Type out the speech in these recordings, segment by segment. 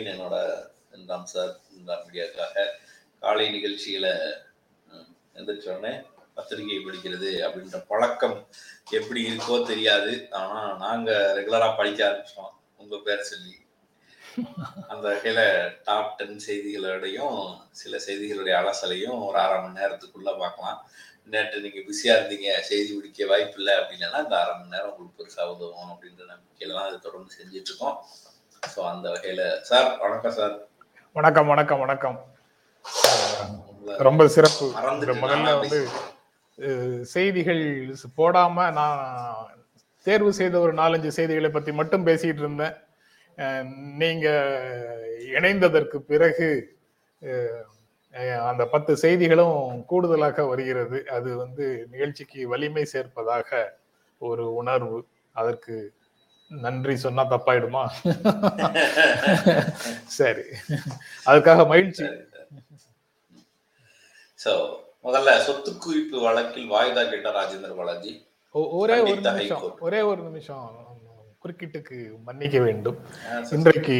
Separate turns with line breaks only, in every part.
ஐயன் என்னோட ரெண்டாம் சார் இந்தாம் மீடியாக்காக காலை நிகழ்ச்சியில எந்திரிச்சோடனே பத்திரிகை படிக்கிறது அப்படின்ற பழக்கம் எப்படி இருக்கோ தெரியாது. ஆனா நாங்க ரெகுலரா படிக்க ஆரம்பிச்சோம் உங்க பேர் சொல்லி. அந்த வகையில டாப் டென் செய்திகளோடையும் சில செய்திகளுடைய அலசலையும் ஒரு அரை மணி நேரத்துக்குள்ள பார்க்கலாம். நேற்று நீங்க பிஸியா இருந்தீங்க செய்தி பிடிக்க வாய்ப்பு இல்லை அப்படின்னா இந்த அரை மணி நேரம் உங்களுக்கு பெருசாக உதவும் அப்படின்ற நம்பிக்கையில தான் அதை தொடர்ந்து செஞ்சுட்டு இருக்கோம். ஸோ அந்த வகையில. சார் வணக்கம் சார்
வணக்கம் வணக்கம் வணக்கம். ரொம்ப சிறப்பு. முதல்ல வந்து செய்திகள் போடாம நான் தேர்வு செய்த ஒரு நாலஞ்சு செய்திகளை பத்தி மட்டும் பேசிட்டு இருந்தேன். நீங்க இணைந்ததற்கு பிறகு அந்த பத்து செய்திகளும் கூடுதலாக வருகிறது. அது வந்து நிகழ்ச்சிக்கு வலிமை சேர்ப்பதாக ஒரு உணர்வு. அதற்கு நன்றி சொன்னா தப்பாயிடுமா? சரி. அதுக்காக மகிழ்ச்சி.
சோ முதல்ல சொத்து குவிப்பு வழக்கில் வாய்தா கேட்ட ராஜேந்திர பாலாஜி.
ஒரே ஒரு நிமிஷம். ஒரே ஒரு நிமிஷம். குறுக்கிட்டுக்கு மன்னிக்க வேண்டும். இன்றைக்கு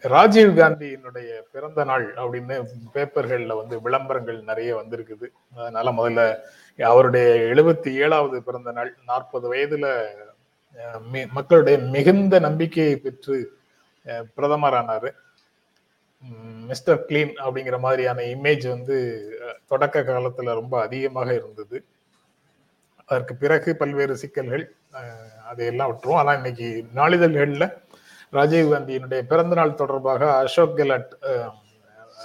ராஜீவ் காந்தியினுடைய பிறந்த நாள் அப்படின்னு பேப்பர்கள்ல வந்து விளம்பரங்கள் நிறைய வந்திருக்குது. அதனால முதல்ல அவருடைய எழுபத்தி ஏழாவது பிறந்த நாள் நாற்பது வயதுல மக்களுடைய மிகுந்த நம்பிக்கையை பெற்று பிரதமர் பிரதமரானாரு மிஸ்டர் கிளீன் அப்படிங்கிற மாதிரியான இமேஜ் வந்து தொடக்க காலத்துல ரொம்ப அதிகமாக இருந்தது. அதற்கு பிறகு பல்வேறு சிக்கல்கள் அதையெல்லாம் விட்டுருவோம் ஆனா இன்னைக்கு நாளிதழ்கள்ல ராஜீவ் காந்தியினுடைய பிறந்தநாள் தொடர்பாக அசோக் கெலாட்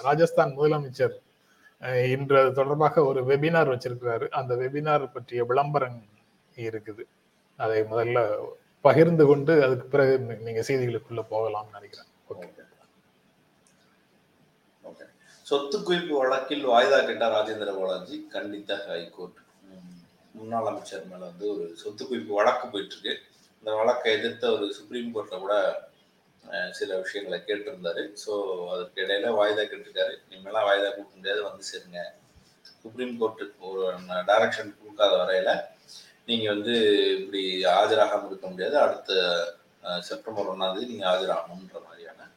ராஜஸ்தான் முதலமைச்சர் இன்று அது தொடர்பாக ஒரு வெபினார் வச்சிருக்கிறாரு. அந்த வெபினார் பற்றிய விளம்பரம் இருக்குது. அதை முதல்ல பகிர்ந்து கொண்டு அதுக்கு பிறகு நீங்க செய்திகளுக்குள்ள போகலாம்னு நினைக்கிறேன். Okay
okay. சொத்து குவிப்பு வழக்கில் வாய்தா கேட்டார் ராஜேந்திர பாலாஜி. கண்டித்த ஹைகோர்ட். முன்னாள் அமைச்சர் மேல வந்து ஒரு சொத்து குவிப்பு வழக்கு போயிட்டு இருக்கு இந்த வழக்கை எதிர்த்த ஒரு சுப்ரீம் கோர்ட்ல கூட சில விஷயங்களை கேட்டிருந்தாரு. ஸோ அதற்கு இடையில வாய்தா கேட்டிருக்காரு. இனிமேலாம் வாய்தா கொடுக்க முடியாது வந்து சேருங்க. சுப்ரீம் கோர்ட்டுக்கு ஒரு டைரக்ஷன் கொடுக்காத வரையில நீங்கள் வந்து இப்படி ஆஜராகாம இருக்க முடியாது. அடுத்த செப்டம்பர் ஒன்னாம் தேதி நீங்கள் ஆஜராகணுன்ற மாதிரியான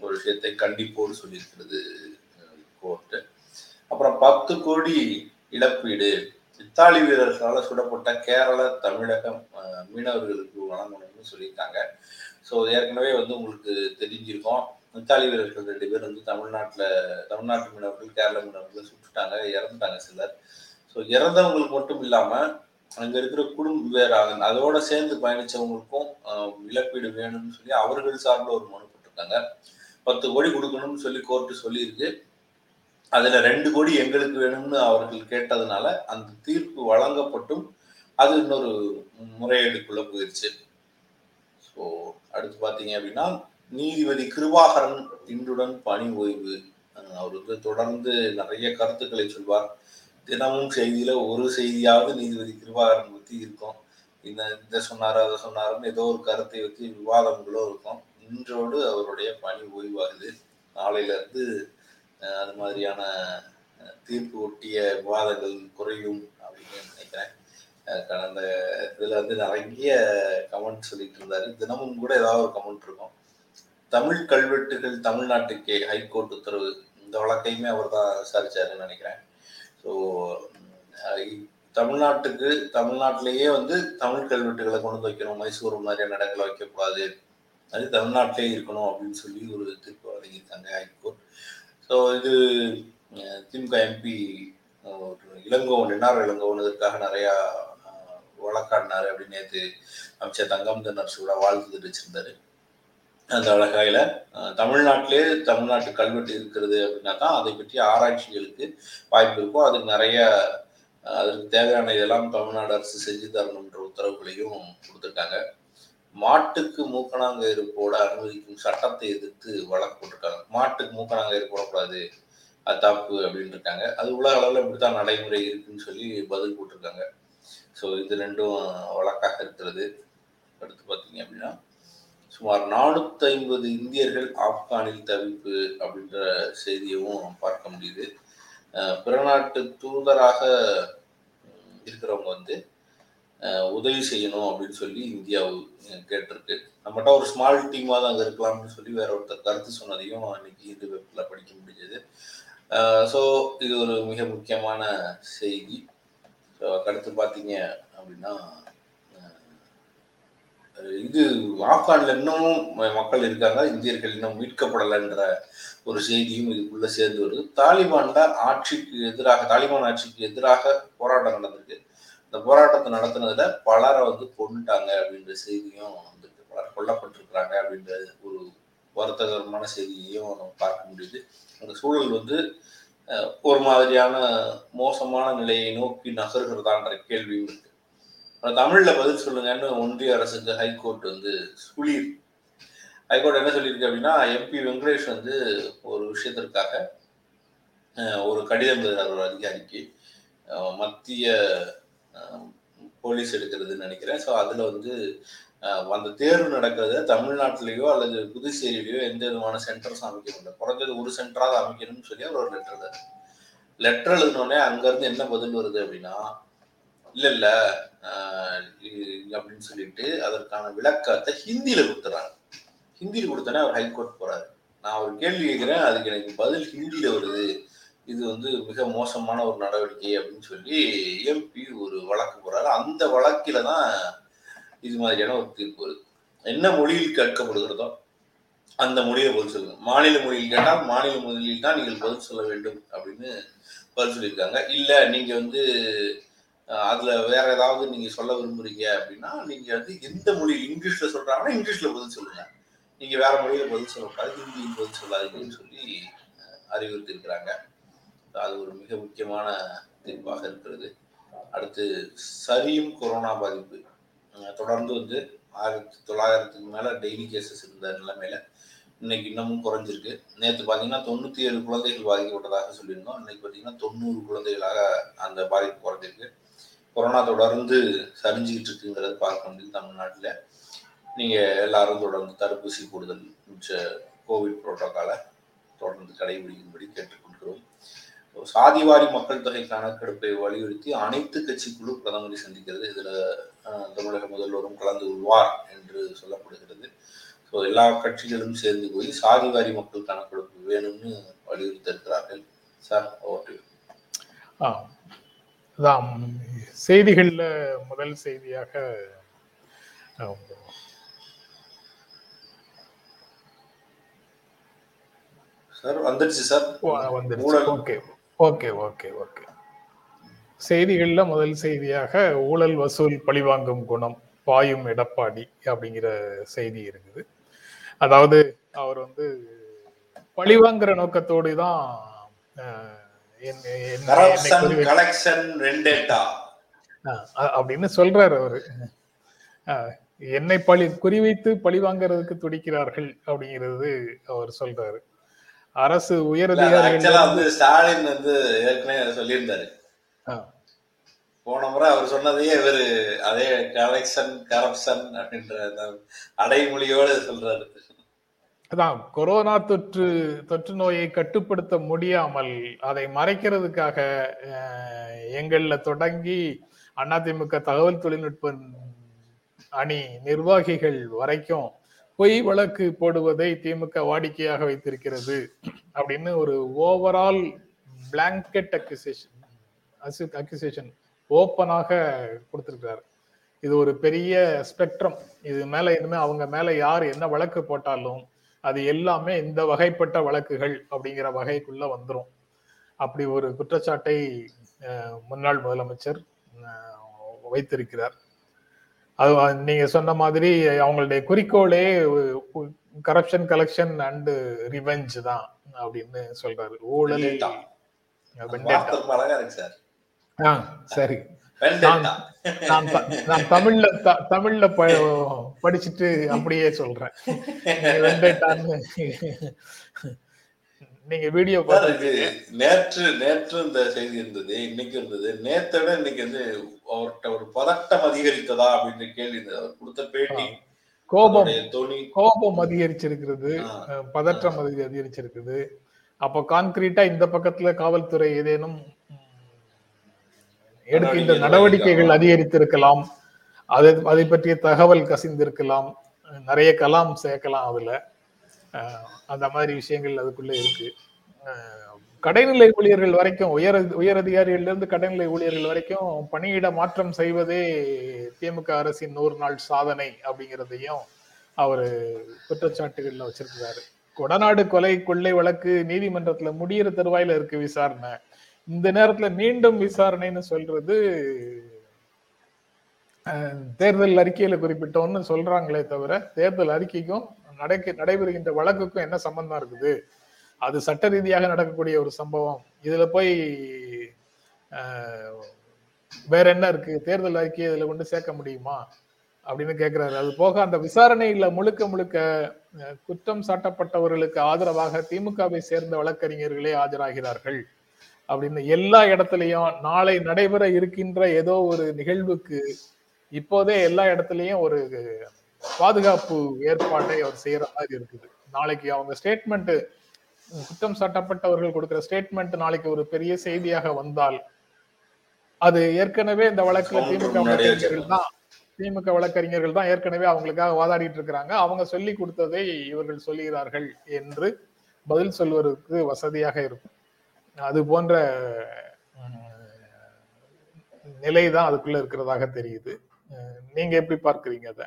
ஒரு விஷயத்தை கண்டிப்போடு சொல்லியிருக்கிறது கோர்ட்டு. அப்புறம் பத்து கோடி இழப்பீடு. இத்தாலி வீரர்களால் சுடப்பட்ட கேரள தமிழகம் மீனவர்களுக்கு வழங்கணும்னு சொல்லியிருக்காங்க. ஸோ ஏற்கனவே வந்து உங்களுக்கு தெரிஞ்சிருக்கோம். இத்தாலி வீரர்கள் ரெண்டு பேர் வந்து தமிழ்நாட்டில் தமிழ்நாட்டு மீனவர்கள் கேரள மீனவர்கள் சுட்டுட்டாங்க இறந்துட்டாங்க சிலர். ஸோ இறந்தவங்களுக்கு மட்டும் இல்லாமல் அங்க இருக்கிற குடும்ப வேற அதோட சேர்ந்து பயணிச்சவங்களுக்கும் இழப்பீடு வேணும்னு சொல்லி அவர்கள் சார்பில் ஒரு மனு போட்டிருக்காங்க. பத்து கோடி கொடுக்கணும்னு சொல்லி கோர்ட்டு சொல்லியிருக்கு. அதுல ரெண்டு கோடி எங்களுக்கு வேணும்னு அவர்கள் கேட்டதுனால அந்த தீர்ப்பு வழங்கப்பட்டும். அது இன்னொரு முறையீடுக்குள்ள போயிருச்சு. ஸோ அடுத்து பார்த்தீங்க அப்படின்னா நீதிபதி கிருபாகரன் இன்றுடன் பணி ஓய்வு. அவர் வந்து தொடர்ந்து நிறைய கருத்துக்களை சொல்வார். தினமும் செய்தியில ஒரு செய்தியாவது நீதிபதி கிருபாகரன் பத்தி இருக்கும். இந்த இந்த சொன்னாரோ அதை சொன்னாருன்னு ஏதோ ஒரு கருத்தை வச்சு விவாதங்களும் இருக்கும். இன்றோடு அவருடைய பணி ஓய்வாகுது. நாளையில இருந்து அது மாதிரியான தீர்ப்பு ஒட்டிய விவாதங்கள் குறையும் அப்படின்னு நினைக்கிறேன். கடந்த இதுல வந்து நிறைய கமெண்ட் சொல்லிட்டு இருந்தாரு. தினமும் கூட ஏதாவது ஒரு கமெண்ட் இருக்கும். தமிழ் கல்வெட்டுகள் தமிழ்நாட்டுக்கே ஹைகோர்ட் உத்தரவு. இந்த வழக்கையுமே அவர் தான் விசாரிச்சாருன்னு நினைக்கிறேன். ஸோ தமிழ்நாட்டுக்கு தமிழ்நாட்டிலேயே வந்து தமிழ் கல்வெட்டுகளை கொண்டு வந்து வைக்கணும். மைசூர் மாதிரியான இடங்களை வைக்கக்கூடாது. அது தமிழ்நாட்டிலே இருக்கணும் அப்படின்னு சொல்லி ஒரு தீர்ப்பு வழங்கியிருக்காங்க ஹைகோர்ட். ஸோ இது திமுக எம்பி ஒரு இளங்கோவன் என்ஆர் இளங்கோவன் இதற்காக நிறையா அஹ், வழக்காடினாரு அப்படின்னு நேற்று அமைச்சர் தங்கம் தன்னர் கூட வாழ்த்து தெரிவிச்சிருந்தாரு. அந்த வழக்காயில தமிழ்நாட்டிலே தமிழ்நாட்டு கல்வெட்டு இருக்கிறது அப்படின்னா தான் அதை பற்றி ஆராய்ச்சிகளுக்கு வாய்ப்பு இருக்கும். அதுக்கு நிறைய அதற்கு தேவையான இதெல்லாம் தமிழ்நாடு அரசு செஞ்சு தரணுன்ற உத்தரவுகளையும் கொடுத்துருக்காங்க. மாட்டுக்கு மூக்கணாங்கயிறு போட அனுமதிக்கும் சட்டத்தை எதிர்த்து வழக்கு போட்டிருக்காங்க. மாட்டுக்கு மூக்கணாங்கயிறு போடக்கூடாது அது தப்பு அப்படின்னு இருக்காங்க. அது உலக அளவில் இப்படித்தான் நடைமுறை இருக்குன்னு சொல்லி பதில் போட்டிருக்காங்க. ஸோ இது ரெண்டும் வழக்காக இருக்கிறது. அடுத்து பார்த்தீங்க அப்படின்னா சுமார் நானூத்தி ஐம்பது இந்தியர்கள் ஆப்கானில் தவிப்பு அப்படின்ற செய்தியவும் பார்க்க முடியுது. பிற நாட்டு தூதராக இருக்கிறவங்க வந்து உதவி செய்யணும் அப்படின்னு சொல்லி இந்தியா கேட்டிருக்கு. நம்மகிட்ட ஒரு ஸ்மால் டீமாக தான் அங்கே இருக்கலாம்னு சொல்லி வேற ஒருத்தர் கருத்து சொன்னதையும் அன்னைக்கு இது வெப்பில் படிக்க முடிஞ்சது. ஸோ இது ஒரு மிக முக்கியமான செய்தி. ஸோ அடுத்து பார்த்தீங்க அப்படின்னா இது ஆப்கானில் இன்னமும் மக்கள் இருக்காங்க இந்தியர்கள் இன்னும் மீட்கப்படலைன்ற ஒரு செய்தியும் இதுக்குள்ள சேர்ந்து வருது. தாலிபான்ல ஆட்சிக்கு எதிராக தாலிபான் ஆட்சிக்கு எதிராக போராட்டம் நடந்திருக்கு. இந்த போராட்டத்தை நடத்தினதுல பலரை வந்து கொண்டுட்டாங்க அப்படின்ற செய்தியும் வந்திருக்கு. பலர் கொல்லப்பட்டிருக்கிறாங்க அப்படின்ற ஒரு வருத்தகரமான செய்தியையும் நம்ம பார்க்க முடியுது. அந்த சூழல் வந்து ஒரு மாதிரியான மோசமான நிலையை நோக்கி நகர்கிறதான்ற கேள்வியும் இருக்கு. தமிழ்ல பதில் சொல்லுங்கன்னு ஒன்றிய அரசுக்கு ஹைகோர்ட் வந்து சொல்லியிருக்கு ஹைகோர்ட் என்ன சொல்லியிருக்கு அப்படின்னா எம்பி வெங்கடேஷ் வந்து ஒரு விஷயத்திற்காக ஒரு கடிதம் எழுதுறார் ஒரு அதிகாரிக்கு. மத்திய போலீஸ் எடுக்கிறதுன்னு நினைக்கிறேன். ஸோ அதில் வந்து அந்த தேர்வு நடக்கிறத தமிழ்நாட்டிலேயோ அல்லது புதுச்சேரியிலையோ எந்த விதமான சென்டர்ஸ் அமைக்க முடியல குறைஞ்சது ஒரு சென்டராக அமைக்கணும்னு சொல்லி அவர் ஒரு லெட்டர் எழுதாரு லெட்டர் எழுதினோடனே அங்கேருந்து என்ன பதில் வருது அப்படின்னா இல்லை இல்லை அப்படின்னு சொல்லிட்டு அதற்கான விளக்கத்தை ஹிந்தியில கொடுத்துறாங்க. ஹிந்தியில் கொடுத்தோன்னே அவர் ஹைகோர்ட் போறாரு. நான் ஒரு கேள்வி கேட்கிறேன் அதுக்கு எனக்கு பதில் ஹிந்தியில வருது. இது வந்து மிக மோசமான ஒரு நடவடிக்கை அப்படின்னு சொல்லி எம்பி ஒரு வழக்கு போறாரு. அந்த வழக்கில தான் இது மாதிரியான ஒரு தீர்ப்பு வருது. என்ன மொழியில் கேட்கப்படுகிறதோ அந்த மொழியை பதில் சொல்லுங்க. மாநில மொழியில் கேட்டால் மாநில மொழியில் தான் நீங்கள் பதில் சொல்ல வேண்டும் அப்படின்னு பதில் சொல்லியிருக்காங்க. இல்லை நீங்கள் வந்து அதுல வேற ஏதாவது நீங்க சொல்ல விரும்புறீங்க அப்படின்னா நீங்க வந்து எந்த மொழி இங்கிலீஷ்ல சொல்றாங்கன்னா இங்கிலீஷ்ல பதில் சொல்லுங்க. நீங்க வேற மொழியில பதில் சொல்லக்கூடாது ஹிந்தியில் பதில் சொல்லாதீங்கன்னு சொல்லி அறிவுறுத்திருக்கிறாங்க அது ஒரு மிக முக்கியமான தீர்ப்பாக இருக்கிறது. அடுத்து சரியும் கொரோனா பாதிப்பு. தொடர்ந்து வந்து ஆயிரத்தி தொள்ளாயிரத்துக்கு மேல டெய்லி கேசஸ் இருந்த நிலைமையில இன்னைக்கு இன்னமும் குறைஞ்சிருக்கு. நேற்று பார்த்தீங்கன்னா தொண்ணூத்தி ஏழு குழந்தைகள் பாதிக்கப்பட்டதாக சொல்லியிருந்தோம். இன்னைக்கு பார்த்தீங்கன்னா தொண்ணூறு குழந்தைகளாக அந்த பாதிப்பு குறைஞ்சிருக்கு. கொரோனா தொடர்ந்து சரிஞ்சுக்கிட்டு இருக்குங்கிறத பார்க்க முடியுது தமிழ்நாட்டில். நீங்கள் எல்லாரும் தொடர்ந்து தடுப்பூசி கூடுதல் மிச்ச கோவிட் புரோட்டோக்காலை தொடர்ந்து கடைபிடிக்கும்படி கேட்டுக்கொள்கிறோம். சாதிவாரி மக்கள் தொகை கணக்கெடுப்பை வலியுறுத்தி அனைத்து கட்சி குழு பிரதமரை சந்திக்கிறது. இதில் தமிழக முதல்வரும் கலந்து கொள்வார் என்று சொல்லப்படுகிறது. ஸோ எல்லா கட்சிகளும் சேர்ந்து போய் சாதிவாரி மக்கள் கணக்கெடுப்பு வேணும்னு வலியுறுத்தி இருக்கிறார்கள் சார் ஓட்டு
ஆ, செய்திகள்ல முதல் செய்தியாக ஆம்,
சார் வந்துடுச்சு சார்.
வ- வந்துருச்சு
ஊழல்.
Okay okay okay okay. செய்திகள்ல முதல் செய்தியாக ஊழல் வசூல் பழிவாங்கும் குணம் பாயும் எடப்பாடி அப்படிங்கிற செய்தி இருக்குது. அதாவது அவர் வந்து பழிவாங்குற நோக்கத்தோடு தான் அப்படின்னு சொல்றாரு அவரு. என்னை பழி குறிவைத்து பழி வாங்குறதுக்கு துடிக்கிறார்கள் அப்படிங்கிறது அவர் சொல்றாரு. அரசு உயரதிகாரிகள்
வந்து ஸ்டாலின் வந்து ஏற்கனவே சொல்லியிருந்தாரு. போன முறை அவர் சொன்னதையே இவரு அதே கலெக்ஷன் கரப்ஷன் அப்படின்ற அடைமொழியோட சொல்றாரு.
அதான் கொரோனா தொற்று தொற்று நோயை கட்டுப்படுத்த முடியாமல் அதை மறைக்கிறதுக்காக எங்கள்ல தொடங்கி அதிமுக தகவல் தொழில்நுட்ப அணி நிர்வாகிகள் வரைக்கும் பொய் வழக்கு போடுவதை திமுக வாடிக்கையாக வைத்திருக்கிறது அப்படின்னு ஒரு ஓவரால் பிளாங்கெட் அக்யூசேஷன் அக்யூசேஷன் ஓப்பனாக கொடுத்திருக்கிறாரு. இது ஒரு பெரிய ஸ்பெக்ட்ரம் இது மேல இனிமே அவங்க மேல யார் என்ன வழக்கு போட்டாலும் அது எல்லாமே இந்த வகைப்பட்ட வழக்குகள் அப்படிங்கிற வகைக்குள்ள வந்துடும் அப்படி ஒரு குற்றச்சாட்டை முன்னாள் முதலமைச்சர் வைத்திருக்கிறார். அது நீங்க சொன்ன மாதிரி அவங்களுடைய குறிக்கோளே கரப்ஷன் கலெக்ஷன் அண்ட் ரிவெஞ்ச் தான் அப்படின்னு சொல்றாரு. ஊழல்
சார்.
ஆ சரி.
வெண்டேட்டா.
நான் தமிழ்ல தமிழ்ல ப- படிச்சுட்டு அப்படியே சொல்றேன். நீங்க வீடியோ
நேற்று நேற்று இந்த செய்தி இருந்தது இன்னைக்கு இருந்தது. நேத்தை விட இன்னைக்கு வந்து அவர்கிட்ட ஒரு பதட்டம் அதிகரித்ததா அப்படின்ற கேள்வி இருந்தது. அவர் கொடுத்த பேட்டி
கோபம் கோபம் அதிகரிச்சிருக்கிறது பதற்றம் அதிக அதிகரிச்சிருக்குது அப்போ கான்கிரீட்டா இந்த பக்கத்துல காவல்துறை ஏதேனும் எடுக்கின்ற
நடவடிக்கை
நடவடிக்கைகள் அதிகரித்திருக்கலாம். அதை அதை பற்றிய தகவல் கசிந்திருக்கலாம். நிறைய கலாம் சேர்க்கலாம் அதுல. அந்த மாதிரி விஷயங்கள் அதுக்குள்ள இருக்கு. கடைநிலை ஊழியர்கள் வரைக்கும் உயர் உயர் அதிகாரிகள்ல இருந்து கடைநிலை ஊழியர்கள் வரைக்கும் பணியிட மாற்றம் செய்வதே திமுக அரசின் நூறு நாள் சாதனை அப்படிங்கிறதையும் அவர் குற்றச்சாட்டுகள்ல வச்சிருக்கிறாரு. கொடநாடு கொலை கொள்ளை வழக்கு நீதிமன்றத்துல முடியிற தருவாயில இருக்கு விசாரணை. இந்த நேரத்துல மீண்டும் விசாரணைன்னு சொல்றது தேர்தல் அறிக்கையில குறிப்பிட்டோம்னு சொல்றாங்களே தவிர தேர்தல் அறிக்கைக்கும் நடக்க நடைபெறுகின்ற வழக்குக்கும் என்ன சம்பந்தம் இருக்குது? அது சட்ட ரீதியாக நடக்கக்கூடிய ஒரு சம்பவம். இதுல போய் வேற என்ன இருக்கு? தேர்தல் அறிக்கையை இதுல கொண்டு சேர்க்க முடியுமா? அப்படின்னு கேட்கிறாரு அது போக அந்த விசாரணையில முழுக்க முழுக்க குற்றம் சாட்டப்பட்டவர்களுக்கு ஆதரவாக திமுகவை சேர்ந்த வழக்கறிஞர்களே ஆஜராகிறார்கள். அப்படின்னு எல்லா இடத்துலையும் நாளை நடைபெற இருக்கின்ற ஏதோ ஒரு நிகழ்வுக்கு இப்போதே எல்லா இடத்துலையும் ஒரு பாதுகாப்பு ஏற்பாட்டை அவர் செய்யற மாதிரி இருக்குது. நாளைக்கு அவங்க ஸ்டேட்மெண்ட் குற்றம் சாட்டப்பட்டவர்கள் கொடுக்கிற ஸ்டேட்மெண்ட் நாளைக்கு ஒரு பெரிய செய்தியாக வந்தால் அது ஏற்கனவே இந்த வழக்குல திமுக வழக்கறிஞர்கள் தான் திமுக வழக்கறிஞர்கள் தான் ஏற்கனவே அவங்களுக்காக வாதாடிட்டு இருக்கிறாங்க. அவங்க சொல்லி கொடுத்ததை இவர்கள் சொல்லுகிறார்கள் என்று பதில் சொல்வதற்கு வசதியாக இருக்கும். அது போன்ற நிலை தான் அதுக்குள்ள இருக்கிறதாக தெரியுது. நீங்க எப்படி பார்க்கறீங்க அதை?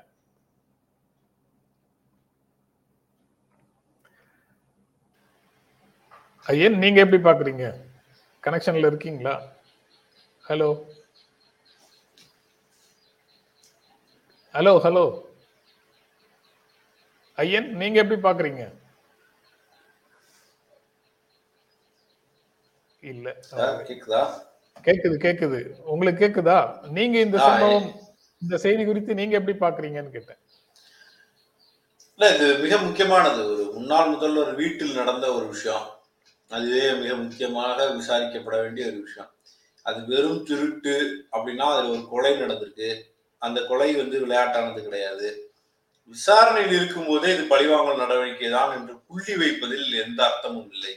ஐயன் நீங்க எப்படி பாக்குறீங்க? கனெக்ஷன்ல இருக்கீங்களா? ஹலோ ஹலோ ஹலோ ஐயன் நீங்க எப்படி பாக்குறீங்க? இல்ல.
கேக்குதா?
கேக்குது கேக்குது. உங்களுக்கு கேக்குதா? நீங்க இந்த சம்பவம் இந்த செய்தி குறித்து நீங்க எப்படி பாக்குறீங்கன்னு கேட்டேன்.
இல்ல இது மிக முக்கியமானது. ஒரு முன்னாள் முதல்வர் வீட்டில் நடந்த ஒரு விஷயம். அதுவே மிக முக்கியமாக விசாரிக்கப்பட வேண்டிய ஒரு விஷயம். அது வெறும் திருட்டு அப்படின்னா அதில் ஒரு கொலை நடந்திருக்கு. அந்த கொலை வந்து விளையாட்டானது கிடையாது. விசாரணையில் இருக்கும்போதே இது பழிவாங்கல் நடவடிக்கை தான் என்று புள்ளி வைப்பதில் எந்த அர்த்தமும் இல்லை.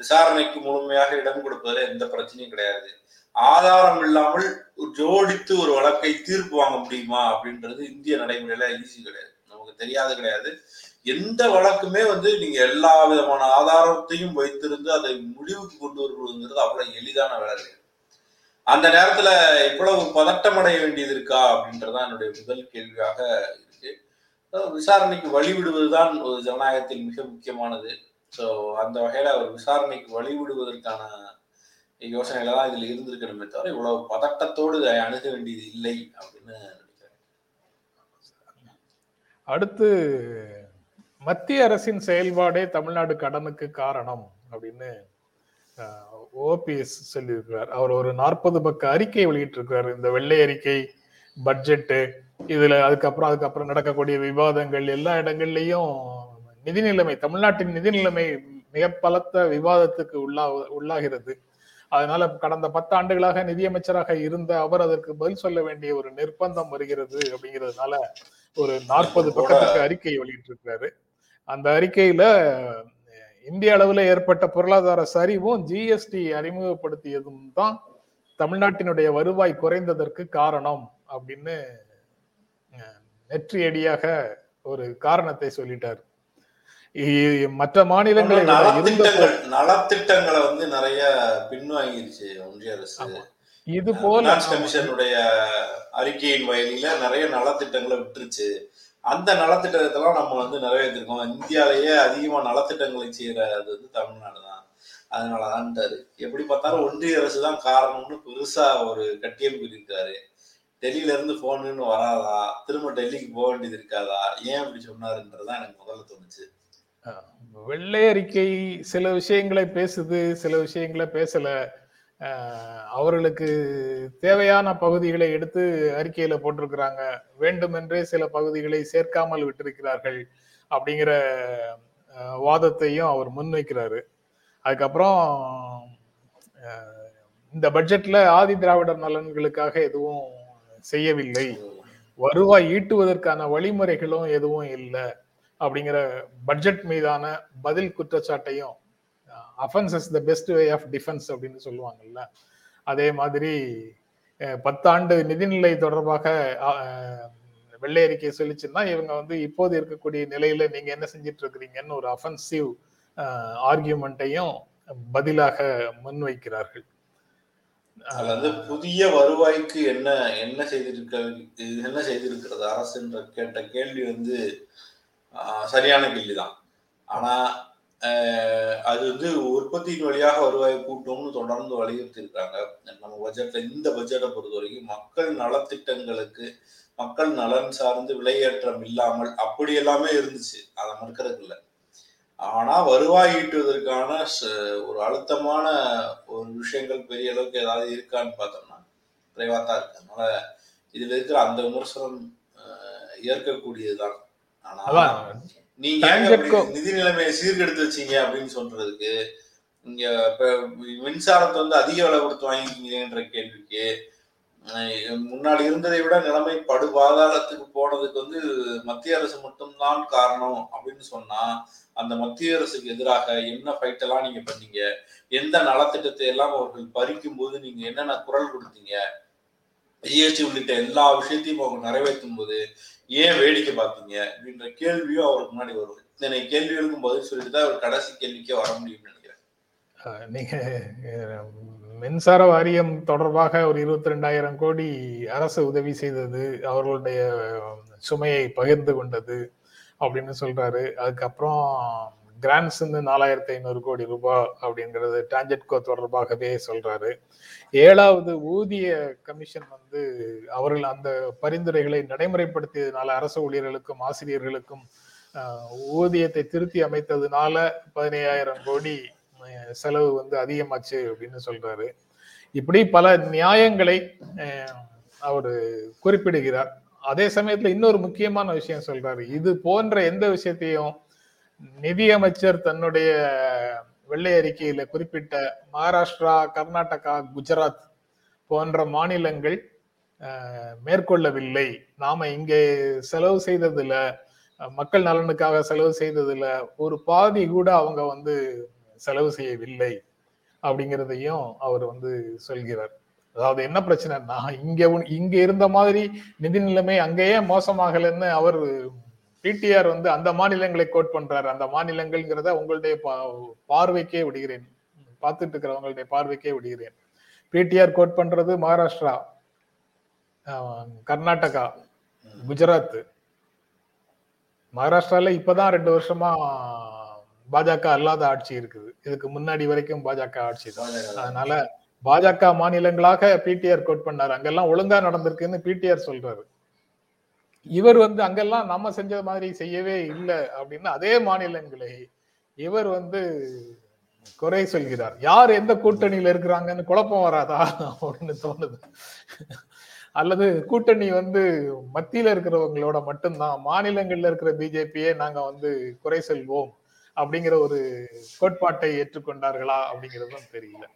விசாரணைக்கு முழுமையாக இடம் கொடுப்பதில் எந்த பிரச்சனையும் கிடையாது. ஆதாரம் இல்லாமல் ஒரு ஜோடித்து ஒரு வழக்கை தீர்ப்பு வாங்க முடியுமா அப்படின்றது இந்திய நடைமுறையில ஈஸி கிடையாது. நமக்கு தெரியாது கிடையாது. எந்த வழக்குமே வந்து நீங்க எல்லா விதமான ஆதாரத்தையும் வைத்திருந்து அதை முடிவுக்கு கொண்டு வருவதுங்கிறது அவ்வளவு எளிதான வேலை அந்த நேரத்துல இவ்வளவு பதட்டம் அடைய வேண்டியது இருக்கா அப்படின்றதான் என்னுடைய முதல் கேள்வியாக இருக்கு. விசாரணைக்கு வழிவிடுவதுதான் ஒரு ஜனநாயகத்தில் மிக முக்கியமானது. ஸோ அந்த வகையில அவர் விசாரணைக்கு வழிவிடுவதற்கான யோசனையில தான் இதுல இருந்திருக்கணுமே தவிர இவ்வளவு பதட்டத்தோடு இதை அணுக வேண்டியது இல்லை அப்படின்னு நினைக்கிறேன்.
அடுத்து மத்திய அரசின் செயல்பாடே தமிழ்நாடு கடனுக்கு காரணம் அப்படின்னு ஓபிஎஸ் சொல்லியிருக்கிறார். அவர் ஒரு நாற்பது பக்க அறிக்கை வெளியிட்டிருக்கிறார். இந்த வெள்ளை அறிக்கை பட்ஜெட்டு இதுல அதுக்கப்புறம் அதுக்கப்புறம் நடக்கக்கூடிய விவாதங்கள் எல்லா இடங்கள்லயும் நிதி நிலைமை தமிழ்நாட்டின் நிதி நிலைமை மிக பலத்த விவாதத்துக்கு உள்ளா உள்ளாகிறது. அதனால கடந்த பத்து ஆண்டுகளாக நிதியமைச்சராக இருந்த அவர் அதற்கு பதில் சொல்ல வேண்டிய ஒரு நிர்பந்தம் வருகிறது அப்படிங்கிறதுனால ஒரு நாற்பது பக்கத்துக்கு அறிக்கை வெளியிட்டிருக்கிறாரு. அந்த அறிக்கையில இந்திய அளவுல ஏற்பட்ட பொருளாதார சரிவும் ஜிஎஸ்டி அறிமுகப்படுத்தியதும் தான் தமிழ்நாட்டினுடைய வருவாய் குறைந்ததற்கு காரணம் அப்படின்னு நெற்றியடியாக ஒரு காரணத்தை சொல்லிட்டார். மற்ற மாநிலங்களை
நலத்திட்டங்கள் வந்து நிறைய பின்வாங்கிருச்சு ஒன்றிய அரசு.
இது போல
கமிஷனுடைய அறிக்கையின் வயலில நிறைய நலத்திட்டங்களை விட்டுருச்சு. அந்த நலத்திட்டத்தெல்லாம் நம்ம வந்து நிறைவேற்றிருக்கோம். இந்தியாவிலேயே அதிகமாக நலத்திட்டங்களை அது வந்து தமிழ்நாடு தான் அதனால தான்ட்டாரு எப்படி பார்த்தாலும் ஒன்றிய அரசு தான் காரணம்னு பெருசாக ஒரு கட்டியம் இருக்காரு டெல்லியிலேருந்து ஃபோனுன்னு வராதா? திரும்ப டெல்லிக்கு போக வேண்டியது இருக்காதா? ஏன் அப்படி சொன்னாருன்றதான் எனக்கு முதல்ல தோணுச்சு.
வெள்ளை அறிக்கை சில விஷயங்களை பேசுது சில விஷயங்களை பேசலை. அவர்களுக்கு தேவையான பகுதிகளை எடுத்து அறிக்கையில போட்டிருக்கிறாங்க. வேண்டுமென்றே சில பகுதிகளை சேர்க்காமல் விட்டிருக்கிறார்கள் அப்படிங்கிற வாதத்தையும் அவர் முன்வைக்கிறாரு. அதுக்கப்புறம் இந்த பட்ஜெட்ல ஆதி திராவிடர் நலன்களுக்காக எதுவும் செய்யவில்லை. வருவாய் ஈட்டுவதற்கான வழிமுறைகளும் எதுவும் இல்லை அப்படிங்கிற பட்ஜெட் மீதான பதில் குற்றச்சாட்டையும் offence is the best way of defence அப்படின்னு சொல்லுவாங்கல்ல. அதே மாதிரி பத்தாண்டு நிதிநிலை தொடர்பாக வெள்ளை அறிக்கையை சொல்லிச்சுன்னா இவங்க வந்து இப்போது இருக்கக்கூடிய நிலையில நீங்க என்ன செஞ்சிட்டு இருக்கிறீங்கன்னு ஒரு அஃபென்சிவ் ஆர்கியூமெண்ட்டையும் பதிலாக முன்வைக்கிறார்கள்.
அதாவது புதிய வருவாய்க்கு என்ன என்ன செய்திருக்க என்ன செய்திருக்கிறது? அரசுன்ற கேட்ட கேள்வி வந்து சரியான கேள்விதான். ஆனா அது வந்து உற்பத்தியின் வழியாக வருவாயை கூட்டணும்னு தொடர்ந்து வலியுறுத்தி இருக்காங்க நம்ம பட்ஜெட்ல இந்த பட்ஜெட்டை பொறுத்த வரைக்கும் மக்கள் நலத்திட்டங்களுக்கு மக்கள் நலன் சார்ந்து விலையேற்றம் இல்லாமல் அப்படி எல்லாமே இருந்துச்சு. அதை மறுக்கிறதுக்கு இல்லை. ஆனா வருவாய் ஈட்டுவதற்கான ஒரு அழுத்தமான ஒரு விஷயங்கள் பெரிய அளவுக்கு ஏதாவது இருக்கான்னு பார்த்தோம்னா குறைவா தான் இருக்கு. அதனால இதுல இருக்கிற அந்த விமர்சனம் ஏற்கக்கூடியதுதான். ஆனா நீங்க நிதி நிலைமையை சீர்கெடுத்து வச்சீங்க அப்படின்னு சொல்றதுக்கு இங்க இப்ப மின்சாரத்தை வந்து அதிக விலை கொடுத்து வாங்கிக்கிங்கன்ற கேள்விக்கு முன்னாடி இருந்ததை விட நிலைமை படுபாதாளத்துக்கு போனதுக்கு வந்து மத்திய அரசு மட்டும்தான் காரணம் அப்படின்னு சொன்னா அந்த மத்திய அரசுக்கு எதிராக என்ன ஃபைட் எல்லாம் நீங்க பண்ணீங்க? எந்த நலத்திட்டத்தை எல்லாம் அவர்கள் பறிக்கும் போது நீங்க என்னென்ன குரல் கொடுத்தீங்க? ஜிஎஸ்டி உள்ளிட்ட எல்லா விஷயத்தையும் அவங்க நிறைவேற்றும் போது ஏன் வேடிக்கை பார்த்தீங்க அப்படின்ற கேள்வியும் அவருக்கு முன்னாடி வருது இத்தனை கேள்விகளுக்கும் பதில் சொல்லிட்டு தான் அவர் கடைசி கேள்விக்கே வர முடியும்னு நினைக்கிறேன்.
நீங்க மின்சார வாரியம் தொடர்பாக ஒரு இருபத்தி ரெண்டாயிரம் கோடி அரசு உதவி செய்தது அவர்களுடைய சுமையை பகிர்ந்து கொண்டது அப்படின்னு சொல்றாரு. அதுக்கப்புறம் கிராண்ட்ஸ் வந்து நாலாயிரத்தி ஐநூறு கோடி ரூபாய் அப்படிங்கிறது டான்ஜெட்கோ தொடர்பாகவே சொல்றாரு. ஏழாவது ஊதிய கமிஷன் வந்து அவர்கள் அந்த பரிந்துரைகளை நடைமுறைப்படுத்தியதுனால அரசு ஊழியர்களுக்கும் ஆசிரியர்களுக்கும் ஊதியத்தை திருத்தி அமைத்ததுனால பதினையாயிரம் கோடி செலவு வந்து அதிகமாச்சு அப்படின்னு சொல்றாரு. இப்படி பல நியாயங்களை அவர் குறிப்பிடுகிறார். அதே சமயத்துல இன்னொரு முக்கியமான விஷயம் சொல்றாரு. இது போன்ற எந்த விஷயத்தையும் நிதியமைச்சர் தன்னுடைய வெள்ளை அறிக்கையில குறிப்பிட்ட மகாராஷ்டிரா கர்நாடகா குஜராத் போன்ற மாநிலங்கள் மேற்கொள்ளவில்லை. நாம இங்கே செலவு செய்ததுல மக்கள் நலனுக்காக செலவு செய்ததுல ஒரு பாதி கூட அவங்க வந்து செலவு செய்யவில்லை அப்படிங்கிறதையும் அவர் வந்து சொல்கிறார். அதாவது என்ன பிரச்சனைனா இங்க இங்க இருந்த மாதிரி நிதி நிலைமை அங்கேயே மோசமாகலன்னு அவர் பிடிஆர் வந்து அந்த மாநிலங்களை கோட் பண்றாரு. அந்த மாநிலங்கள்ங்கிறத உங்களுடைய பார்வைக்கே விடுகிறேன். பார்த்துட்டு இருக்கிறவங்களுடைய பார்வைக்கே விடுகிறேன். பிடிஆர் கோட் பண்றது மகாராஷ்டிரா கர்நாடகா குஜராத். மகாராஷ்டிரால இப்பதான் ரெண்டு வருஷமா பாஜக அல்லாத ஆட்சி இருக்குது. இதுக்கு முன்னாடி வரைக்கும் பாஜக ஆட்சி தான். அதனால பாஜக மாநிலங்களாக பிடிஆர் கோட் பண்ணாரு. அங்கெல்லாம் ஒழுங்கா நடந்திருக்குன்னு பிடிஆர் சொல்றாரு. இவர் வந்து அங்கெல்லாம் நம்ம செஞ்ச மாதிரி செய்யவே இல்லை அப்படின்னு அதே மாநிலங்களை இவர் வந்து குறை சொல்கிறார். யார் எந்த கூட்டணியில இருக்கிறாங்கன்னு குழப்பம் வராதா அப்படின்னு தோணுது. அல்லது கூட்டணி வந்து மத்தியில இருக்கிறவங்களோட மட்டும்தான் மாநிலங்கள்ல இருக்கிற பிஜேபியே நாங்க வந்து குறை சொல்வோம் அப்படிங்கிற ஒரு கோட்பாட்டை ஏற்றுக்கொண்டார்களா அப்படிங்கிறதும் தெரியல.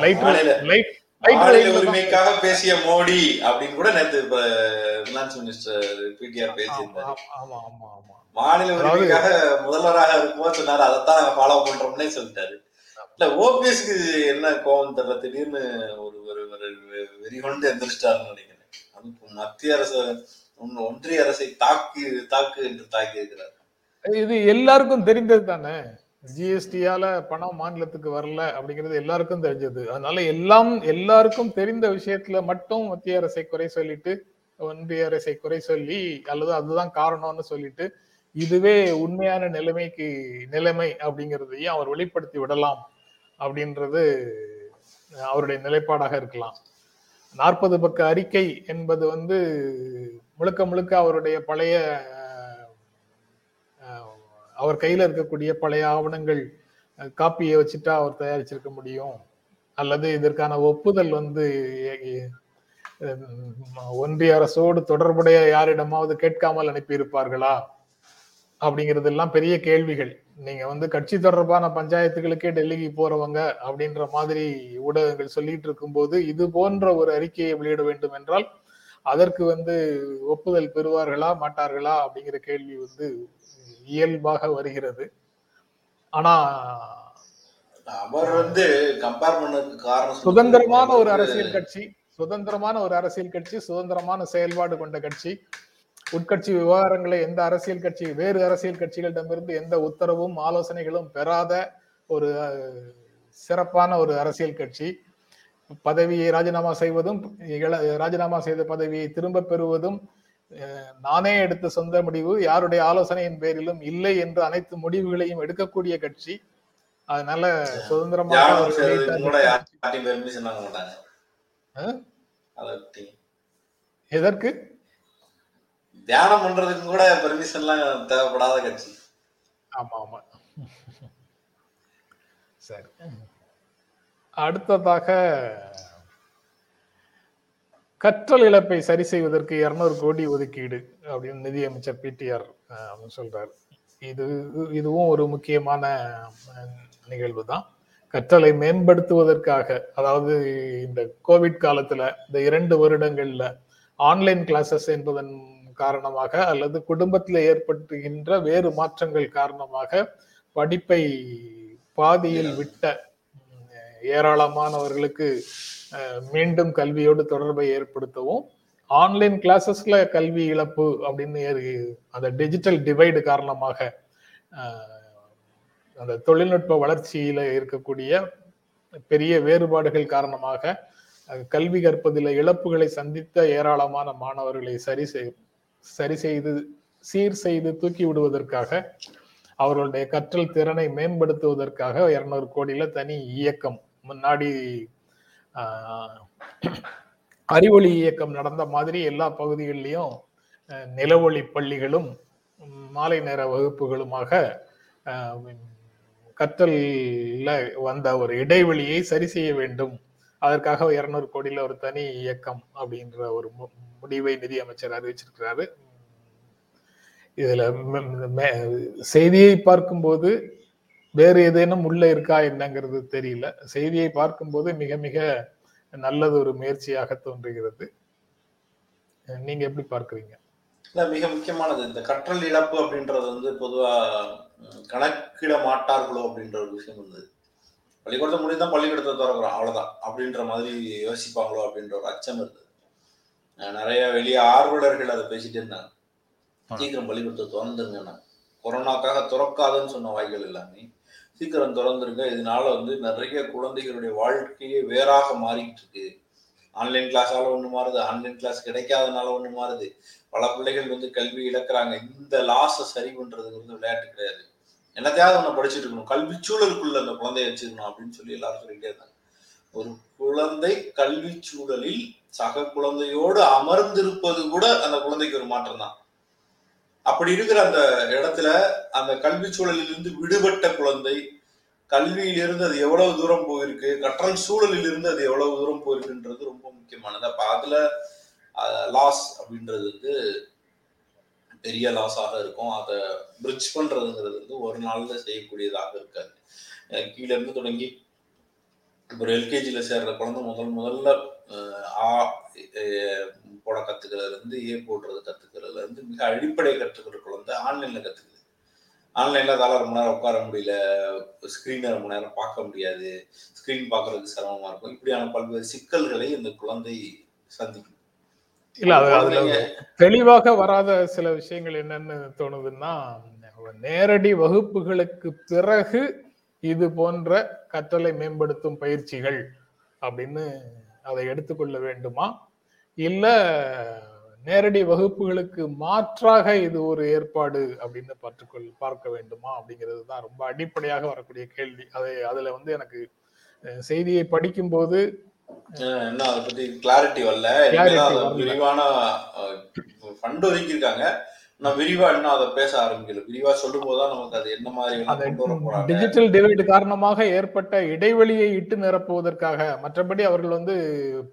லைட் லைட்
மாநில உரிமைக்காக பேசிய மோடி அப்படின்னு கூட நேத்து பினான்ஸ் மினிஸ்டர் பிடிஆர் பேசியிருந்தாரு. மாநில உரிமைக்காக முதல்வராக இருக்கும்போது சொன்னாரு அதைத்தான் நாங்க ஃபாலோ பண்றோம்னே சொல்லிட்டாரு. இல்ல ஓபிஎஸ்க்கு என்ன கோவம் தெரியல திடீர்னு ஒரு ஒரு வெறி கொண்டு எந்திரிச்சிட்டாருன்னு நினைக்கிறேன். அதுக்கு மத்திய அரசு ஒன்- ஒன்றிய அரசை தாக்கு தாக்கு என்று தாக்கி இருக்கிறார்
இது எல்லாருக்கும் தெரிந்தது தானே ஜிஎஸ்டியால பணம் மாநிலத்துக்கு வரல அப்படிங்கிறது எல்லாருக்கும் தெரிஞ்சது. அதனால எல்லாம் எல்லாருக்கும் தெரிந்த விஷயத்துல மட்டும் மத்திய அரசை குறை சொல்லிட்டு ஒன்றிய அரசை குறை சொல்லி அல்லது அதுதான் காரணம்னு சொல்லிட்டு இதுவே உண்மையான நிலைமைக்கு நிலைமை அப்படிங்கிறதையும் அவர் வெளிப்படுத்தி விடலாம் அப்படின்றது அவருடைய நிலைப்பாடாக இருக்கலாம். நாற்பது பக்க அறிக்கை என்பது வந்து முழுக்க முழுக்க அவருடைய பழைய அவர் கையில இருக்கக்கூடிய பழைய ஆவணங்கள் காப்பியை வச்சுட்டா அவர் தயாரிச்சிருக்க முடியும். அல்லது இதற்கான ஒப்புதல் வந்து ஒன்றிய அரசோடு தொடர்புடைய யாரிடமாவது கேட்காமல் அனுப்பியிருப்பார்களா? அப்படிங்கிறது எல்லாம் பெரிய கேள்விகள். நீங்க வந்து கட்சி தொடர்பான பஞ்சாயத்துகளுக்கே டெல்லிக்கு போறவங்க அப்படின்ற மாதிரி ஊடகங்கள் சொல்லிட்டு இருக்கும்போது இது போன்ற ஒரு அறிக்கையை வெளியிட வேண்டும் என்றால் அதற்கு வந்து ஒப்புதல் பெறுவார்களா மாட்டார்களா அப்படிங்கிற கேள்வி வந்து இயல்பாக வருகிறது. ஆனா
அவர் வந்து கம்பேர் பண்ணதுக்கு காரணம்
சுதந்திரமான ஒரு அரசியல் கட்சி சுதந்திரமான ஒரு அரசியல் கட்சி சுதந்திரமான செயல்பாடு கொண்ட கட்சி உட்கட்சி விவகாரங்களை எந்த அரசியல் கட்சி வேறு அரசியல் கட்சிகளிடமிருந்து எந்த உத்தரவும் ஆலோசனைகளும் பெறாத ஒரு சிறப்பான ஒரு அரசியல் கட்சி. பதவியை ராஜினாமா செய்வதும் ராஜினாமா செய்த பதவியை திரும்ப பெறுவதும் நானே எடுத்த சொந்த முடிவு யாருடைய ஆலோசனையின் பேரிலும் இல்லை என்று அனைத்து முடிவுகளையும் எடுக்கக்கூடிய கட்சி. அதனால
பத்தி
எதற்கு?
தியானம் பண்றதுக்கு கூட பெர்மிஷன் எல்லாம் தேவைப்படாத கட்சி.
ஆமா ஆமா. சரி. அடுத்ததாக கற்றல் இழப்பை சரி செய்வதற்கு இருநூறு கோடி ஒதுக்கீடு அப்படின்னு நிதியமைச்சர் பிடிஆர் சொல்றாரு. இது இதுவும் ஒரு முக்கியமான நிகழ்வு தான் கற்றலை மேம்படுத்துவதற்காக அதாவது இந்த கோவிட் காலத்துல இந்த இரண்டு வருடங்கள்ல ஆன்லைன் கிளாஸஸ் என்பதன் காரணமாக அல்லது குடும்பத்தில் ஏற்படுகின்ற வேறு மாற்றங்கள் காரணமாக படிப்பை பாதியில் விட்ட ஏராளமானவர்களுக்கு மீண்டும் கல்வியோடு தொடர்பை ஏற்படுத்தவும் ஆன்லைன் கிளாஸஸ்ல கல்வி இழப்பு அப்படின்னு அந்த டிஜிட்டல் டிவைடு காரணமாக அந்த தொழில்நுட்ப வளர்ச்சியில இருக்கக்கூடிய பெரிய வேறுபாடுகள் காரணமாக கல்வி கற்பதில் இழப்புகளை சந்தித்த ஏராளமான மாணவர்களை சரி செய் சரி செய்து சீர் செய்து தூக்கி விடுவதற்காக அவர்களுடைய கற்றல் திறனை மேம்படுத்துவதற்காக இருநூறு கோடியில தனி இயக்கம் முன்னாடி ஆஹ், அறிவொளி இயக்கம் நடந்த மாதிரி எல்லா பகுதிகளிலையும் நிலவொளி பள்ளிகளும் மாலை நேர வகுப்புகளுமாக ஆஹ், கற்றல்ல வந்த ஒரு இடைவெளியை சரி செய்ய வேண்டும். அதற்காக இருநூறு கோடியில ஒரு தனி இயக்கம் அப்படின்ற ஒரு மு- முடிவை நிதியமைச்சர் அறிவிச்சிருக்கிறாரு. இதுல செய்தியை பார்க்கும்போது வேறு ஏதேனும் உள்ள இருக்கா என்னங்கிறது தெரியல. செய்தியை பார்க்கும்போது மிக மிக நல்லது ஒரு முயற்சியாக தோன்றுகிறது. நீங்க எப்படி பார்க்கறீங்க?
இல்ல மிக முக்கியமானது இந்த கற்றல் இழப்பு அப்படின்றது வந்து பொதுவா ம், கணக்கிட மாட்டார்களோ அப்படின்ற ஒரு விஷயம் இருந்தது பள்ளிக்கூடத்தை முடிந்தா பள்ளிக்கூடத்தை திறக்கிறோம் அவ்வளவுதான் அப்படின்ற மாதிரி யோசிப்பாங்களோ அப்படின்ற ஒரு அச்சம் இருந்தது நிறைய வெளிய ஆர்வலர்கள் அதை பேசிட்டே இருந்தாங்க. சீக்கிரம் பள்ளிக்கூடத்தை திறந்துருங்க கொரோனாக்காக திறக்காதுன்னு சொன்ன வாய்கள் எல்லாமே சீக்கிரம் திறந்துருங்க. இதனால வந்து நிறைய குழந்தைகளுடைய வாழ்க்கையே வேறாக மாறிக்கிட்டு இருக்கு ஆன்லைன் கிளாஸால ஒண்ணு மாறுது. ஆன்லைன் கிளாஸ் கிடைக்காதனால ஒண்ணு மாறுது. பல பிள்ளைகள் வந்து கல்வி இழக்கிறாங்க. இந்த லாஸை சரி பண்றதுங்கிறது விளையாட்டு கிடையாது. என்னத்தையாவது ஒண்ணு படிச்சுட்டு இருக்கணும். கல்வி சூழலுக்குள்ள அந்த குழந்தைய வச்சுக்கணும் அப்படின்னு சொல்லி எல்லாரும் சொல்லிட்டே இருந்தாங்க. ஒரு குழந்தை கல்வி சூழலில் சக குழந்தையோடு அமர்ந்திருப்பது கூட அந்த குழந்தைக்கு ஒரு மாற்றம் தான் அப்படி இருக்கிற அந்த இடத்துல அந்த கல்வி சூழலிலிருந்து விடுபட்ட குழந்தை கல்வியிலிருந்து அது எவ்வளவு தூரம் போயிருக்கு கற்றல் சூழலில் இருந்து அது எவ்வளவு தூரம் போயிருக்குன்றது ரொம்ப முக்கியமானது. அப்ப அதுல லாஸ் அப்படின்றது வந்து பெரிய லாஸாக இருக்கும். அதை பிரிட்ஜ் பண்றதுங்கிறது வந்து ஒரு நாள்ல செய்யக்கூடியதாக இருக்காது. கீழே இருந்து தொடங்கி ஒரு எல்கேஜில சேர்ற குழந்தை முதல் முதல்ல ஆ போட கத்துக்கிறதுல இருந்து ஏ போடுறது கத்துக்கிறதுல இருந்து மிக அடிப்படை கற்றுக்கிற குழந்தை ஆன்லைன்ல கத்துக்குது. ஆன்லைன்ல அதால ரொம்ப நேரம் உட்கார முடியல ஸ்கிரீனை ரொம்ப நேரம் பார்க்க முடியாது ஸ்கிரீன் பார்க்கறதுக்கு சிரமமா இருக்கும். இப்படியான பல்வேறு சிக்கல்களை இந்த குழந்தை சந்திக்கும்.
இல்ல அது அதுல தெளிவாக வராத சில விஷயங்கள் என்னன்னு தோணுதுன்னா நேரடி வகுப்புகளுக்கு பிறகு இது போன்ற கற்றலை மேம்படுத்தும் பயிற்சிகள் அப்படின்னு அதை எடுத்துக்கொள்ள வேண்டுமா? இல்ல நேரடி வகுப்புகளுக்கு மாற்றாக இது ஒரு ஏற்பாடு அப்படின்னு பார்த்துக்கொள் பார்க்க வேண்டுமா? அப்படிங்கிறது தான் ரொம்ப அடிப்படையாக வரக்கூடிய கேள்வி. அதை அதுல வந்து எனக்கு செய்தியை படிக்கும்போது
அஹ் இன்னும் அதை பத்தி கிளாரிட்டி வரல. விரிவான ஃபண்ட் ஒதுக்கியிருக்காங்க. நான் விரிவா இன்னும் அதை பேச ஆரம்பிக்கல. விரிவா சொல்லும் போதுதான் நமக்கு அது என்ன மாதிரி
டிஜிட்டல் டிவைடு காரணமாக ஏற்பட்ட இடைவெளியை இட்டு நிரப்புவதற்காக மற்றபடி அவர்கள் வந்து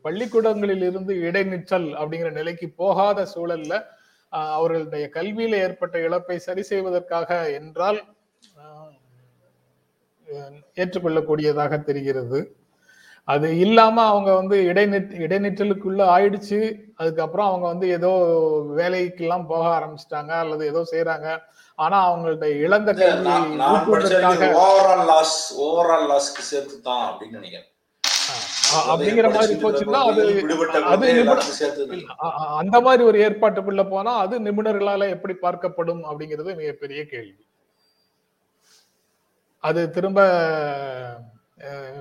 பள்ளிக்கூடங்களில் இருந்து இடைநிற்றல் அப்படிங்கிற நிலைக்கு போகாத சூழல்ல அவர்களுடைய கல்வியில ஏற்பட்ட இழப்பை சரி செய்வதற்காக என்றால் ஏற்றுக்கொள்ளக்கூடியதாக தெரிகிறது. அது இல்லாம அவங்க வந்து இடைநிற் இடைநிற்றலுக்குள்ள ஆயிடுச்சு. அதுக்கப்புறம் அவங்க வந்து ஏதோ வேலைக்கெல்லாம் போக ஆரம்பிச்சிட்டாங்க அல்லது ஏதோ செய்யறாங்க ஆனா அவங்களுடைய இழந்த
ஓவரால் லாஸ் ஓவரால் லாஸ்க்கு சேர்த்து தான் அப்படின்னு நினைக்கிறேன்.
அப்படிங்கிற மாதிரி போச்சுன்னா அது அந்த மாதிரி ஒரு ஏற்பாட்டுக்குள்ள போனா அது நிபுணர்களால எப்படி பார்க்கப்படும் அப்படிங்கிறது மிகப்பெரிய கேள்வி. அது திரும்ப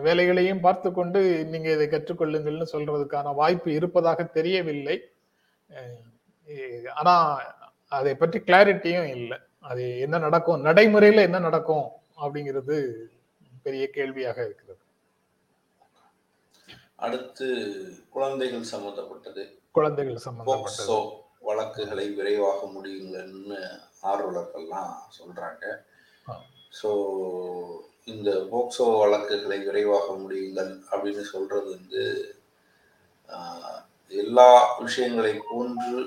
வேலைகளையும் பார்த்து கொண்டு நீங்க இதை கற்றுக்கொள்ளுங்கள்னு சொல்றதுக்கான வாய்ப்பு இருப்பதாக தெரியவில்லை. அஹ், இ- ஆனா அதை பற்றி கிளாரிட்டியும் இல்லை. அது என்ன நடக்கும் நடைமுறையில என்ன நடக்கும் அப்படிங்கிறது பெரிய கேள்வியாக இருக்கிறது.
அடுத்து குழந்தைகள் சம்பந்தப்பட்டது.
குழந்தைகள் சம்பந்தப்பட்டது.
வழக்குகளை விரைவாக முடியுங்கள்னு ஆர்வலர்கள்லாம் சொல்றாங்க. ஸோ இந்த போக்சோ வழக்குகளை விரைவாக முடியுங்கள் அப்படின்னு சொல்றது வந்து எல்லா விஷயங்களை போன்று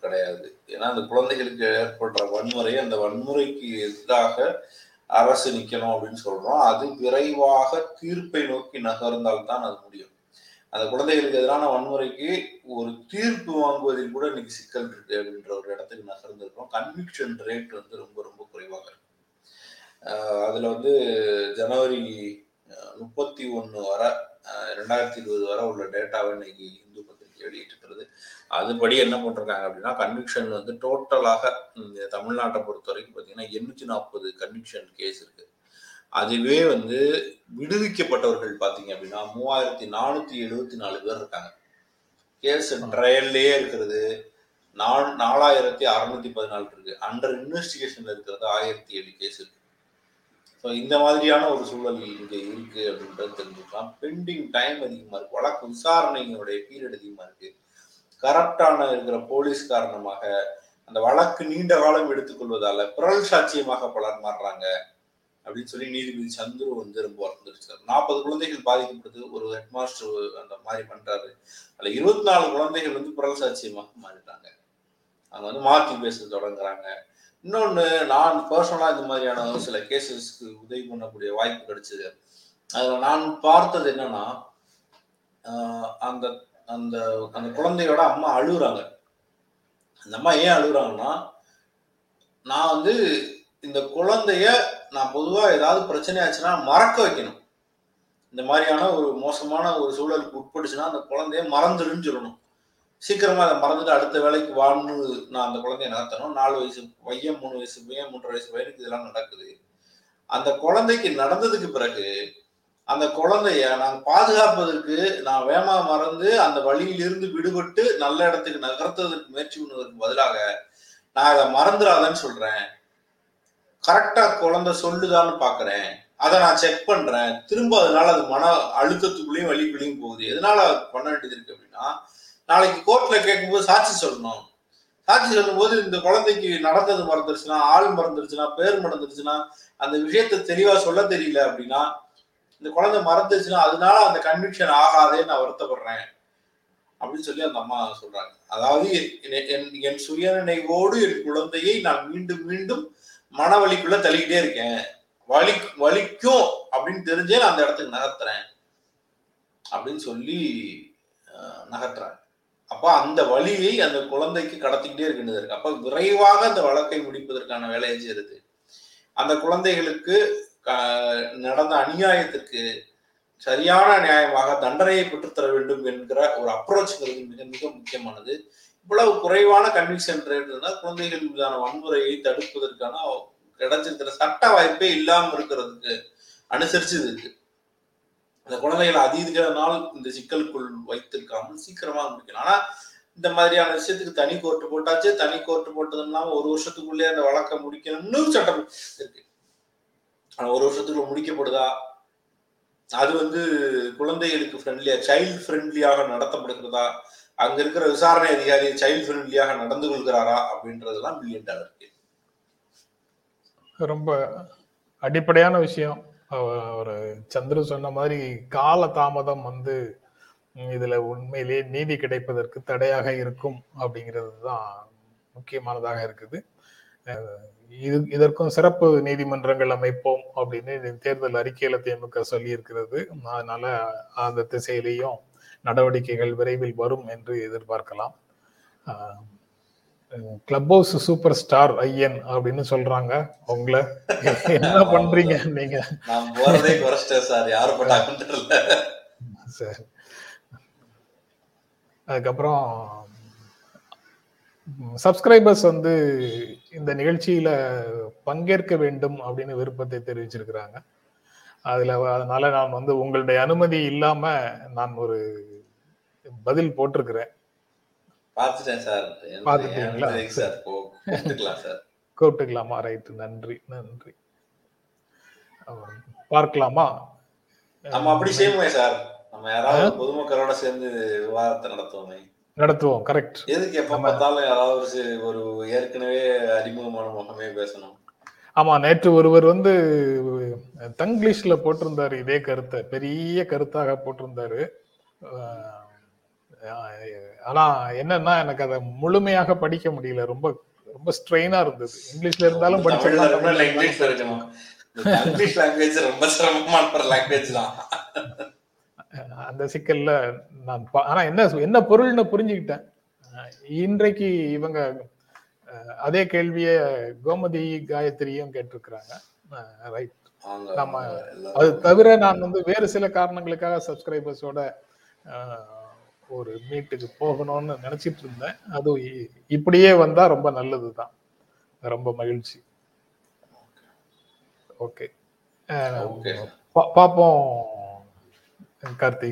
கிடையாது. ஏன்னா அந்த குழந்தைகளுக்கு ஏற்படுற வன்முறை அந்த வன்முறைக்கு எதிராக அரசு நிற்கணும் அப்படின்னு சொல்றோம். அது விரைவாக தீர்ப்பை நோக்கி நகர்ந்தால்தான் அது முடியும். அந்த குழந்தைகளுக்கு எதிரான வன்முறைக்கு ஒரு தீர்ப்பு வாங்குவதில் கூட இன்னைக்கு சிக்கல் இருக்கு அப்படின்ற ஒரு இடத்துக்கு நகர்ந்திருக்கிறோம். கன்விக்ஷன் ரேட் வந்து ரொம்ப ரொம்ப குறைவாக இருக்கு. அதுல வந்து ஜனவரி முப்பத்தி ஒன்று வர ரெண்டாயிரத்தி இருபது வரை உள்ள டேட்டாவை இன்னைக்கு இந்து பத்திரிகை வெளியிட்டிருக்கிறது. அதுபடி என்ன பண்றாங்க அப்படின்னா கன்விக்ஷன் வந்து டோட்டலாக தமிழ்நாட்டை பொறுத்த வரைக்கும் பார்த்தீங்கன்னா எண்ணூத்தி நாற்பது கன்விக்ஷன் கேஸ் இருக்கு. அதுவே வந்து விடுவிக்கப்பட்டவர்கள் பார்த்தீங்க அப்படின்னா மூவாயிரத்தி நானூத்தி எழுபத்தி நாலு பேர் இருக்காங்க. கேஸ் ட்ரையல்லையே இருக்கிறது. நாலு நாலாயிரத்தி அறுநூத்தி பதினாலு இருக்கு. அண்டர் இன்வெஸ்டிகேஷன்ல இருக்கிறது ஆயிரத்தி ஏழு கேஸ் இருக்கு. ஸோ இந்த மாதிரியான ஒரு சூழல் இங்கே இருக்கு அப்படின்றது தெரிஞ்சுக்கலாம். பெண்டிங் டைம் அதிகமாக இருக்கு. வழக்கு விசாரணைகளுடைய பீரியட் அதிகமாக இருக்கு. கரப்டான இருக்கிற போலீஸ் காரணமாக அந்த வழக்கு நீண்ட காலம் எடுத்துக்கொள்வதால பிறல் சாட்சியமாக பலர் மாறுறாங்க அப்படின்னு சொல்லி நீதிபதி சந்துரு வந்து ரொம்ப வருந்திருச்சார் நாற்பது குழந்தைகள் பாதிக்கப்படுது. ஒரு ஹெட் மாஸ்டர் அந்த மாதிரி பண்றாரு. அதுல இருபத்தி நாலு குழந்தைகள் வந்து பிறல் சாட்சியமாக மாறிட்டாங்க. அவங்க வந்து மாற்றி பேச தொடங்குறாங்க. இன்னொன்று நான் பர்சனலாக இந்த மாதிரியான ஒரு சில கேசஸ்க்கு உதவி பண்ணக்கூடிய வாய்ப்பு கிடைச்சது. அதில் நான் பார்த்தது என்னன்னா அந்த அந்த அந்த குழந்தையோட அம்மா அழுகுறாங்க. அந்த அம்மா ஏன் அழுகுறாங்கன்னா நான் வந்து இந்த குழந்தைய நான் பொதுவாக ஏதாவது பிரச்சனை ஆச்சுன்னா மறக்க வைக்கணும். இந்த மாதிரியான ஒரு மோசமான ஒரு சூழலுக்கு உட்பட்டுச்சுன்னா அந்த குழந்தைய மறந்துடுன்னு சொல்லணும். சீக்கிரமா அதை மறந்துட்டு அடுத்த வேலைக்கு வாழ்னு நான் அந்த குழந்தைய நடத்தணும் நாலு வயசு பையன் மூணு வயசு பையன் மூன்றரை வயசு பையனுக்கு இதெல்லாம் நடக்குது. அந்த குழந்தைக்கு நடந்ததுக்கு பிறகு அந்த குழந்தைய நான் பாதுகாப்பதற்கு நான் வேமா மறந்து அந்த வழியிலிருந்து விடுபட்டு நல்ல இடத்துக்கு நகர்த்துவதற்கு முயற்சி பண்ணுவதற்கு பதிலாக நான் அதை மறந்துடாதேன்னு சொல்றேன். கரெக்டா குழந்தை சொல்லுதான்னு பாக்குறேன். அதை நான் செக் பண்றேன். திரும்ப அதனால அது மன அழுத்தத்துக்குள்ளேயும் வழிக்குள்ளேயும் போகுது. எதனால பண்ண வேண்டியது இருக்கு அப்படின்னா நாளைக்கு கோர்ட்ல கேட்கும்போது சாட்சி சொல்லணும். சாட்சி சொல்லும்போது இந்த குழந்தைக்கு நடந்தது மறந்துருச்சுன்னா ஆள் மறந்துருச்சுன்னா பேர் மறந்துருச்சுன்னா அந்த விஷயத்த தெளிவா சொல்ல தெரியல அப்படின்னா இந்த குழந்தை மறந்துருச்சுன்னா அதனால அந்த கன்விக்ஷன் ஆகாதே நான் வருத்தப்படுறேன். அப்படின்னு சொல்லி அந்த அம்மா சொல்றாங்க. அதாவது என்- என் சுயநினைவோடு என் குழந்தையை நான் மீண்டும் மீண்டும் மனவலிக்குள்ள தள்ளிக்கிட்டே இருக்கேன். வலி வலிக்கும் அப்படின்னு தெரிஞ்சே நான் அந்த இடத்துக்கு நகர்த்துறேன். அப்படின்னு சொல்லி அஹ், நகர்த்துறாங்க. அப்ப அந்த வழியை அந்த குழந்தைக்கு கடத்திக்கிட்டே இருக்கின்றது இருக்கு. அப்ப விரைவாக அந்த வழக்கை முடிப்பதற்கான வேலையை செய்யறது. அந்த குழந்தைகளுக்கு நடந்த அநியாயத்திற்கு சரியான நியாயமாக தண்டனையை பெற்றுத்தர வேண்டும் என்கிற ஒரு அப்ரோச்ங்கிறது மிக மிக முக்கியமானது. இவ்வளவு குறைவான கன்விக்ஷன் ரேட் இருந்தால் குழந்தைகள் மீதான வன்முறையை தடுப்பதற்கான கிடைச்சிருக்கிற சட்ட வாய்ப்பே இல்லாமல் இருக்கிறதுக்கு அனுசரிச்சு இருக்கு. அந்த குழந்தைகளை அதிக நாள் இந்த சிக்கலுக்குள் வைத்திருக்காமல் சீக்கிரமா முடிக்கணும். ஆனா இந்த மாதிரியான விஷயத்துக்கு தனி கோர்ட்டு போட்டாச்சு. தனி கோர்ட்டு போட்டதுனால ஒரு வருஷத்துக்குள்ளே அந்த வழக்கை முடிக்கணும்னு சட்டம் இருக்கு. ஆனா ஒரு வருஷத்துக்குள்ள முடிக்கப்படுதா? அது வந்து குழந்தைகளுக்கு ஃப்ரெண்ட்லியா சைல்டு ஃப்ரெண்ட்லியாக நடத்தப்படுகிறதா? அங்க இருக்கிற விசாரணை அதிகாரி சைல்டு ஃப்ரெண்ட்லியாக நடந்து கொள்கிறாரா? அப்படின்றதெல்லாம் மில்லியன் டாலர்
ரொம்ப அடிப்படையான விஷயம். ஒரு சந்திர சொன்ன மாதிரி கால தாமதம் வந்து இதுல உண்மையிலேயே நீதி கிடைப்பதற்கு தடையாக இருக்கும் அப்படிங்கிறது தான் முக்கியமானதாக இருக்குது. இது இதற்கும் சிறப்பு நீதிமன்றங்கள் அமைப்போம் அப்படின்னு தேர்தல் அறிக்கையில திமுக சொல்லி இருக்கிறது அதனால அந்த திசையிலையும் நடவடிக்கைகள் விரைவில் வரும் என்று எதிர்பார்க்கலாம். கிளப் ஹவுஸ் சூப்பர் ஸ்டார் ஐயன் அப்படின்னு சொல்றாங்க. உங்களை என்ன பண்றீங்க நீங்க?
நான் போறதே குறைச்சிட்டேன் சார். யாரு பண்ணாங்கன்னு தெரியல.
சரி. அதுக்கப்புறம் சப்ஸ்கிரைபர்ஸ் வந்து இந்த நிகழ்ச்சியில பங்கேற்க வேண்டும் அப்படின்னு விருப்பத்தை தெரிவிச்சிருக்கிறாங்க. அதுல அதனால நான் வந்து உங்களுடைய அனுமதி இல்லாம நான் ஒரு பதில் போட்டிருக்கிறேன்.
பார்த்துட்டேன் சார்.
பார்த்துட்டீங்களா?
சார் கூப்பிட்டுக்கலாம் சார்.
கூப்பிட்டுக்கலாமா? ரைட் நன்றி நன்றி. பார்க்கலாமா?
நம்ம அப்படி செய்வோமே சார். நம்ம யாராவது பொதுமக்களோட சேர்ந்து விவாதத்தை நடத்துவோமே.
நடத்துவோம் கரெக்ட்.
எதுக்கு எப்ப பார்த்தாலும் யாராவது ஒரு ஏற்கனவே அறிமுகமான முகமே பேசணும்.
ஆமா நேற்று ஒருவர் வந்து தங்கிலீஷ்ல போட்டிருந்தாரு இதே கருத்தை. பெரிய கருத்தாக போட்டிருந்தாரு. ஆனா என்னன்னா எனக்கு அதை முழுமையாக படிக்க முடியல. ரொம்ப ரொம்ப ஸ்ட்ரெயினா இருந்தது. இங்கிலீஷ்ல இருந்தாலும்
தான்.
அந்த சிக்கல்ல நான் ஆனா என்ன என்ன பொருள்னு புரிஞ்சுக்கிட்டேன். இன்றைக்கு இவங்க அதே கேள்விய கோமதி காயத்ரியும் கேட்டிருக்கிறாங்க. ரைட் நம்ம அது தவிர நான் வந்து வேறு சில காரணங்களுக்காக சப்ஸ்கிரைபர்ஸோட ஒரு மீட்டுக்கு போகணும்னு நினைச்சிட்டு இருந்தேன். அது இப்படியே வந்தா ரொம்ப நல்லதுதான். ரொம்ப மகிழ்ச்சி. ஓகே. பார்ப்போம் கார்த்தி.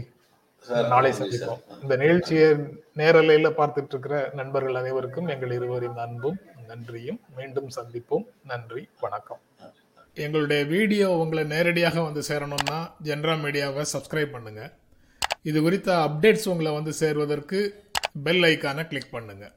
நாளை. சந்திப்போம். இந்த நிகழ்ச்சியை நேரலையில பார்த்துட்டு இருக்கிற நண்பர்கள் அனைவருக்கும் எங்கள் இருவரின் அன்பும் நன்றியும். மீண்டும் சந்திப்போம். நன்றி வணக்கம். எங்களுடைய வீடியோ உங்களை நேரடியாக வந்து சேரணும்னா ஜென்ரா மீடியாவை சப்ஸ்கிரைப் பண்ணுங்க. இது குறித்த அப்டேட்ஸ் உங்களை வந்து சேர்வதற்கு பெல் ஐக்கானை கிளிக் பண்ணுங்கள்